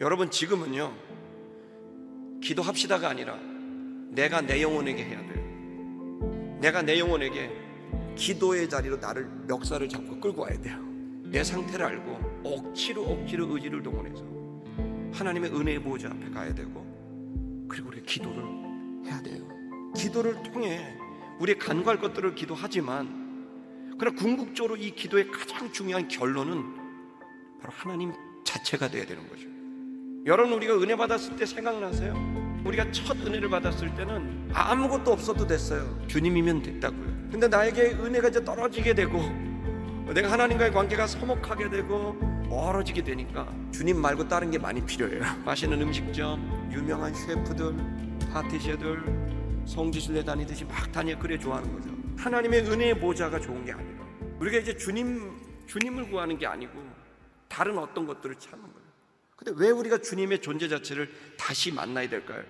여러분 지금은요 기도합시다가 아니라 내가 내 영혼에게 해야 돼요. 내가 내 영혼에게 기도의 자리로 나를 멱살을 잡고 끌고 와야 돼요. 내 상태를 알고 억지로 억지로 의지를 동원해서 하나님의 은혜의 보좌 앞에 가야 되고 그리고 우리 기도를 해야 돼요. 기도를 통해 우리 간과할 것들을 기도하지만 그러나 궁극적으로 이 기도의 가장 중요한 결론은 바로 하나님 자체가 돼야 되는 거죠. 여러분 우리가 은혜 받았을 때 생각나세요? 우리가 첫 은혜를 받았을 때는 아무것도 없어도 됐어요. 주님이면 됐다고요. 근데 나에게 은혜가 이제 떨어지게 되고 내가 하나님과의 관계가 서먹하게 되고 멀어지게 되니까 주님 말고 다른 게 많이 필요해요. 맛있는 음식점, 유명한 셰프들, 파티셰들, 성지순례 다니듯이 막 다녀 그래 좋아하는 거죠. 하나님의 은혜의 모자가 좋은 게 아니라 우리가 이제 주님 주님을 구하는 게 아니고 다른 어떤 것들을 찾는 거예요. 근데 왜 우리가 주님의 존재 자체를 다시 만나야 될까요?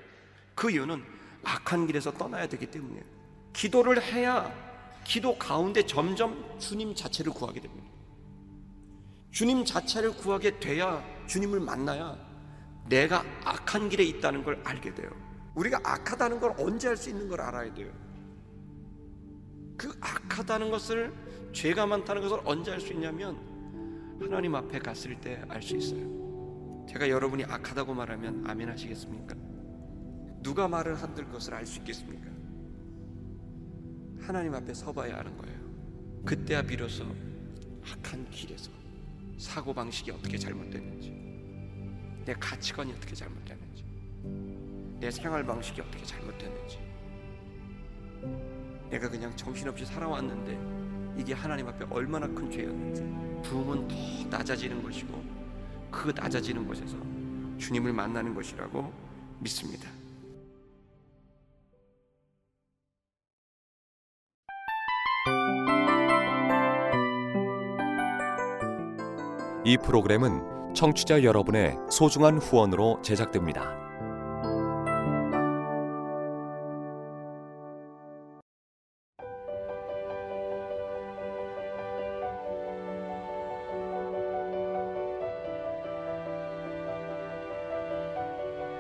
그 이유는 악한 길에서 떠나야 되기 때문이에요. 기도를 해야 기도 가운데 점점 주님 자체를 구하게 됩니다. 주님 자체를 구하게 돼야 주님을 만나야 내가 악한 길에 있다는 걸 알게 돼요. 우리가 악하다는 걸 언제 알수 있는 걸 알아야 돼요. 그 악하다는 것을 죄가 많다는 것을 언제 알 수 있냐면 하나님 앞에 갔을 때 알 수 있어요. 제가 여러분이 악하다고 말하면 아멘 하시겠습니까? 누가 말을 한들 것을 알 수 있겠습니까? 하나님 앞에 서봐야 아는 거예요. 그때야 비로소 악한 길에서 사고 방식이 어떻게 잘못됐는지, 내 가치관이 어떻게 잘못됐는지, 내 생활 방식이 어떻게 잘못됐는지, 내가 그냥 정신없이 살아왔는데 이게 하나님 앞에 얼마나 큰 죄였는지 부흥은 더 낮아지는 것이고 그 낮아지는 곳에서 주님을 만나는 것이라고 믿습니다. 이 프로그램은 청취자 여러분의 소중한 후원으로 제작됩니다.